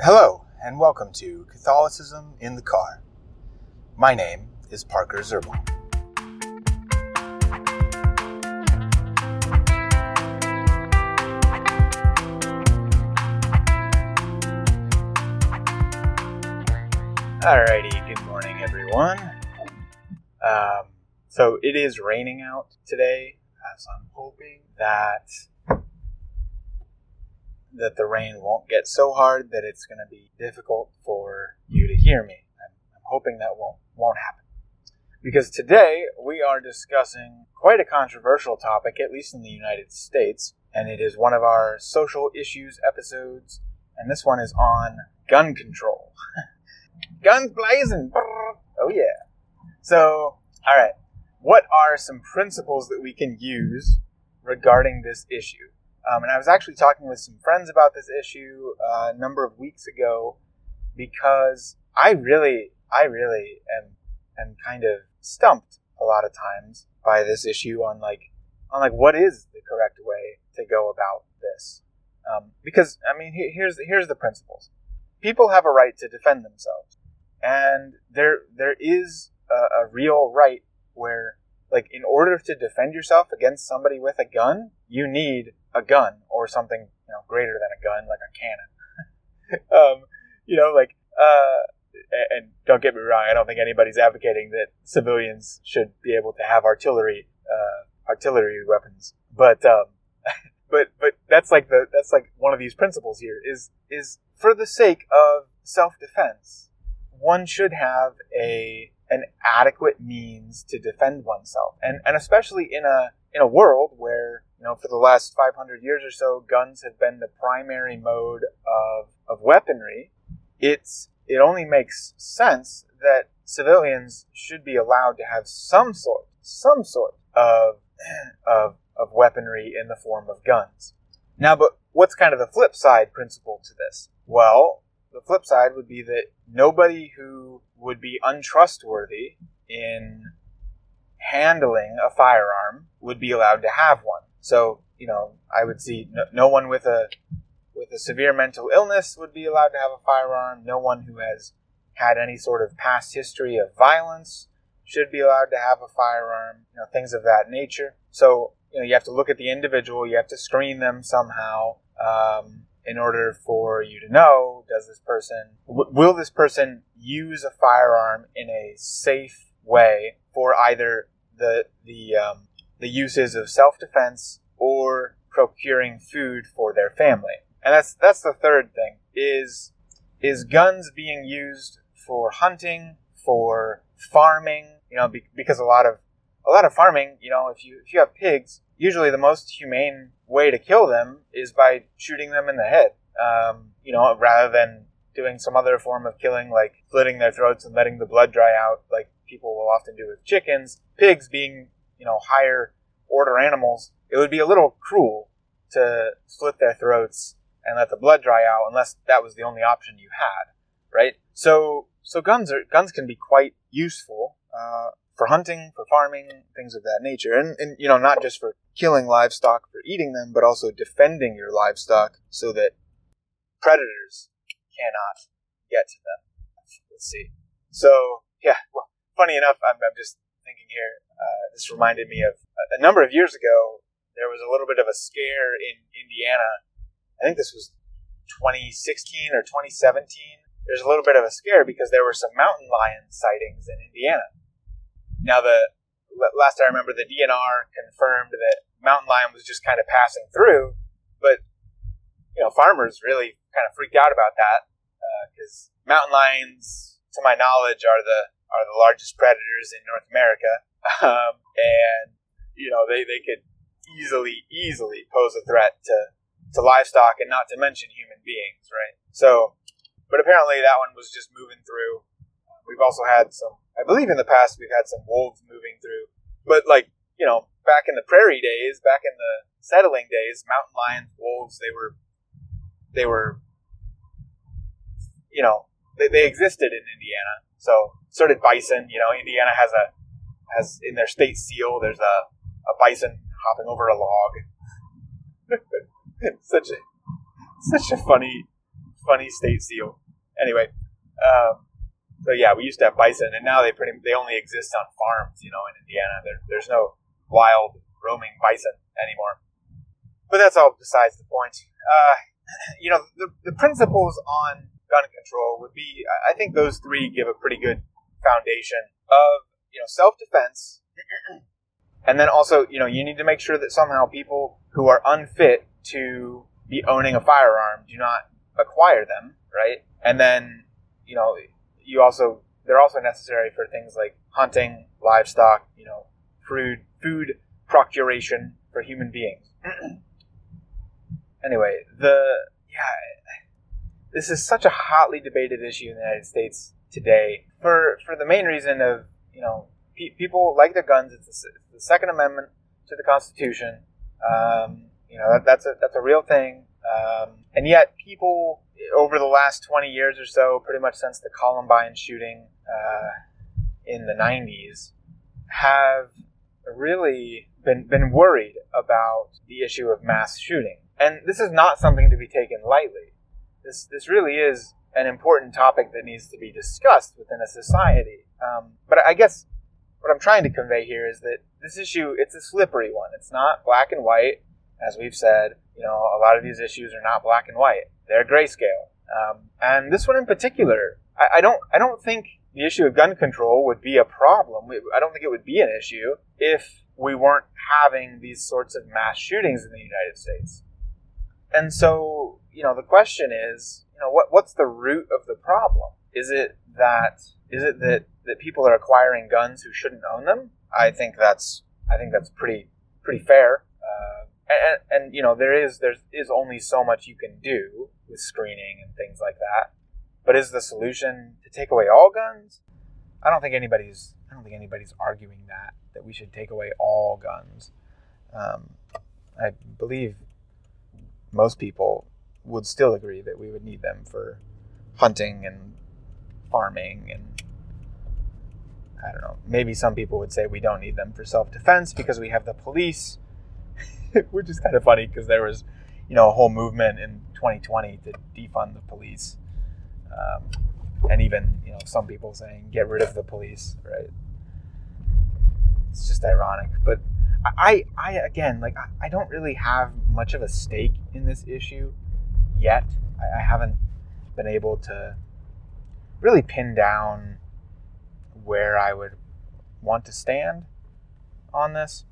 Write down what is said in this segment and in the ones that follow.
Hello, and welcome to Catholicism in the Car. My name is Parker Zurbuch. Alrighty, good morning, everyone. Um, so it is raining out today, as I'm hoping that that the rain won't get so hard that it's going to be difficult for you to hear me. I'm, I'm hoping that won't won't happen. Because today we are discussing quite a controversial topic, at least in the United States, and it is one of our social issues episodes, and this one is on gun control. Guns blazing! Oh yeah. So, all right. What are some principles that we can use regarding this issue? Um, and I was actually talking with some friends about this issue uh, a number of weeks ago because I really, I really am, am kind of stumped a lot of times by this issue on like, on like what is the correct way to go about this? Um, because I mean, here's here's the principles. People have a right to defend themselves, and there there is a, a real right where like in order to defend yourself against somebody with a gun, you need a gun or something you know greater than a gun, like a cannon. um, you know, like uh, and don't get me wrong, I don't think anybody's advocating that civilians should be able to have artillery uh, artillery weapons, but um, but but that's like the that's like one of these principles here is is for the sake of self defense, one should have a an adequate means to defend oneself, and and especially in a in a world where you know for the last 500 years or so, guns have been the primary mode of of weaponry. It's it only makes sense that civilians should be allowed to have some sort some sort of of of weaponry in the form of guns. Now, but what's kind of the flip side principle to this? Well, the flip side would be that nobody who would be untrustworthy in handling a firearm would be allowed to have one. So, you know, I would see no, no, one with a with a severe mental illness would be allowed to have a firearm. No one who has had any sort of past history of violence should be allowed to have a firearm. You know, things of that nature. So, you know, you have to look at the individual. You have to screen them somehow. Um, in order for you to know does this person will this person use a firearm in a safe way for either the the um, the uses of self defense or procuring food for their family and that's that's the third thing is is guns being used for hunting for farming you know be, because a lot of a lot of farming you know if you if you have pigs usually the most humane way to kill them is by shooting them in the head. Um, you know, rather than doing some other form of killing, like slitting their throats and letting the blood dry out, like people will often do with chickens. Pigs, being you know higher order animals, it would be a little cruel to slit their throats and let the blood dry out, unless that was the only option you had, right? So, so guns are guns can be quite useful. Uh, for hunting, for farming, things of that nature. And, and, you know, not just for killing livestock for eating them, but also defending your livestock so that predators cannot get to them. Let's see. So, yeah, well, funny enough, I'm, I'm just thinking here, uh, this reminded me of a number of years ago, there was a little bit of a scare in Indiana. I think this was 2016 or 2017. There's a little bit of a scare because there were some mountain lion sightings in Indiana now, the last I remember, the DNR confirmed that mountain lion was just kind of passing through, but you know, farmers really kind of freaked out about that because uh, mountain lions, to my knowledge, are the are the largest predators in North America, um, and you know they, they could easily easily pose a threat to to livestock and not to mention human beings, right? So, but apparently that one was just moving through. We've also had some I believe in the past we've had some wolves moving through, but like you know, back in the prairie days, back in the settling days, mountain lions, wolves, they were, they were, you know, they, they existed in Indiana. So so did bison. You know, Indiana has a has in their state seal. There's a a bison hopping over a log. such a such a funny funny state seal. Anyway, so yeah, we used to have bison, and now they pretty they only exist on farms. You know, in Indiana, there, there's no wild roaming bison anymore. But that's all besides the point. Uh, you know, the, the principles on gun control would be, I think those three give a pretty good foundation of, you know, self defense. and then also, you know, you need to make sure that somehow people who are unfit to be owning a firearm do not acquire them, right? And then, you know, you also, they're also necessary for things like hunting, livestock, you know, food, food procuration for human beings. anyway, the this is such a hotly debated issue in the United States today for for the main reason of you know pe- people like their guns. It's the, the, Second Amendment to the Constitution. Um, you know that, that's a that's a real thing. Um, and yet, people over the last twenty years or so, pretty much since the Columbine shooting uh, in the '90s, have really been been worried about the issue of mass shooting. And this is not something to be taken lightly. This this really is an important topic that needs to be discussed within a society. Um, but I guess what I'm trying to convey here is that this issue it's a slippery one. It's not black and white, as we've said. You know, a lot of these issues are not black and white. They're grayscale. Um, and this one in particular, I, I don't I don't think the issue of gun control would be a problem. I don't think it would be an issue if we weren't having these sorts of mass shootings in the United States. And so, you know, the question is, you know, what what's the root of the problem? Is it that is it that that people are acquiring guns who shouldn't own them? I think that's I think that's pretty pretty fair. Uh, and, and you know, there is there is only so much you can do with screening and things like that. But is the solution to take away all guns? I don't think anybody's I don't think anybody's arguing that that we should take away all guns. Um, I believe most people would still agree that we would need them for hunting and farming and I don't know. Maybe some people would say we don't need them for self-defense because we have the police, which is kind of funny because there was, you know, a whole movement in 2020 to defund the police, um, and even you know some people saying get rid of the police, right? It's just ironic, but I, I again, like, I, I don't really have much of a stake in this issue yet. I, I haven't been able to really pin down where I would want to stand on this.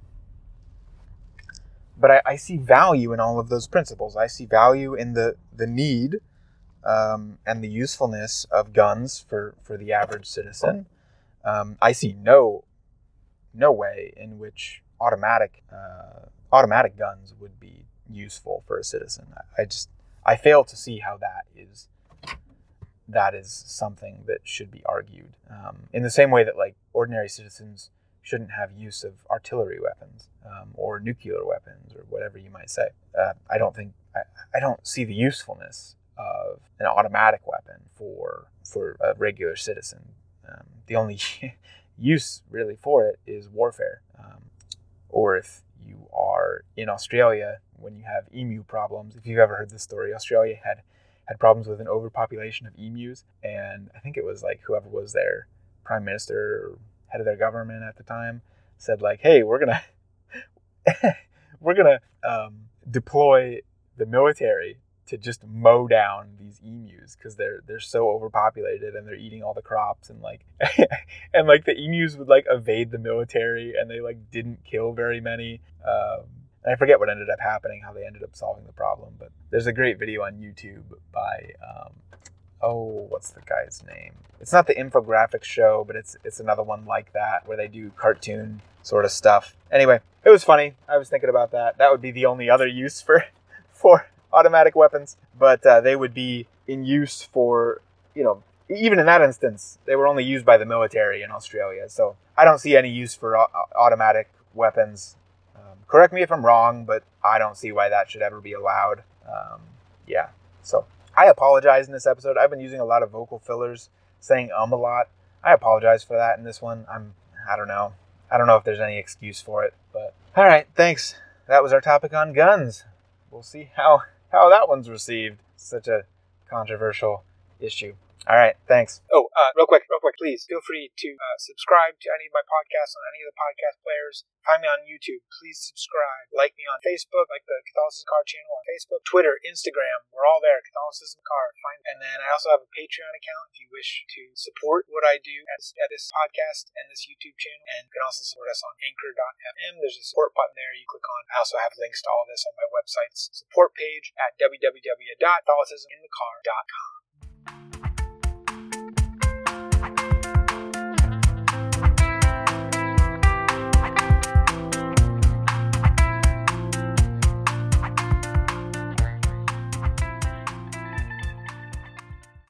But I, I, see value in all of those principles. I see value in the, the need um, and the usefulness of guns for, for the average citizen. Um, I see no no way in which automatic uh, automatic guns would be useful for a citizen. I, I just I fail to see how that is that is something that should be argued um, in the same way that like ordinary citizens shouldn't have use of artillery weapons um, or nuclear weapons or whatever you might say. Uh, I don't think I, I don't see the usefulness of an automatic weapon for for a regular citizen. Um, the only use really for it is warfare. Um, or if you are in Australia when you have emu problems. If you've ever heard this story, Australia had had problems with an overpopulation of emus, and I think it was like whoever was their prime minister or head of their government at the time said like, "Hey, we're gonna we're gonna um, deploy the military to just mow down these emus because they're they're so overpopulated and they're eating all the crops and like and like the emus would like evade the military and they like didn't kill very many. Um, I forget what ended up happening, how they ended up solving the problem, but there's a great video on YouTube by um, oh, what's the guy's name? It's not the infographics show, but it's it's another one like that where they do cartoon sort of stuff. Anyway, it was funny. I was thinking about that. That would be the only other use for for automatic weapons, but uh, they would be in use for, you know, even in that instance, they were only used by the military in Australia. So I don't see any use for automatic weapons. Um, correct me if I'm wrong, but I don't see why that should ever be allowed. Um, yeah. So I apologize in this episode. I've been using a lot of vocal fillers, saying um a lot. I apologize for that in this one. I'm, I don't know. I don't know if there's any excuse for it, but all right. Thanks. That was our topic on guns. We'll see how how that one's received. Such a controversial issue. All right, thanks. Oh, uh, real quick, real quick, please feel free to uh, subscribe to any of my podcasts on any of the podcast players. Find me on YouTube. Please subscribe. Like me on Facebook, like the Catholicism Car channel on Facebook, Twitter, Instagram. We're all there. Catholicism Car. Find, and then I also have a Patreon account if you wish to support what I do at this, at this podcast and this YouTube channel. And you can also support us on Anchor.fm. There's a support button there you click on. I also have links to all this on my website's support page at www.catholicisminthecar.com.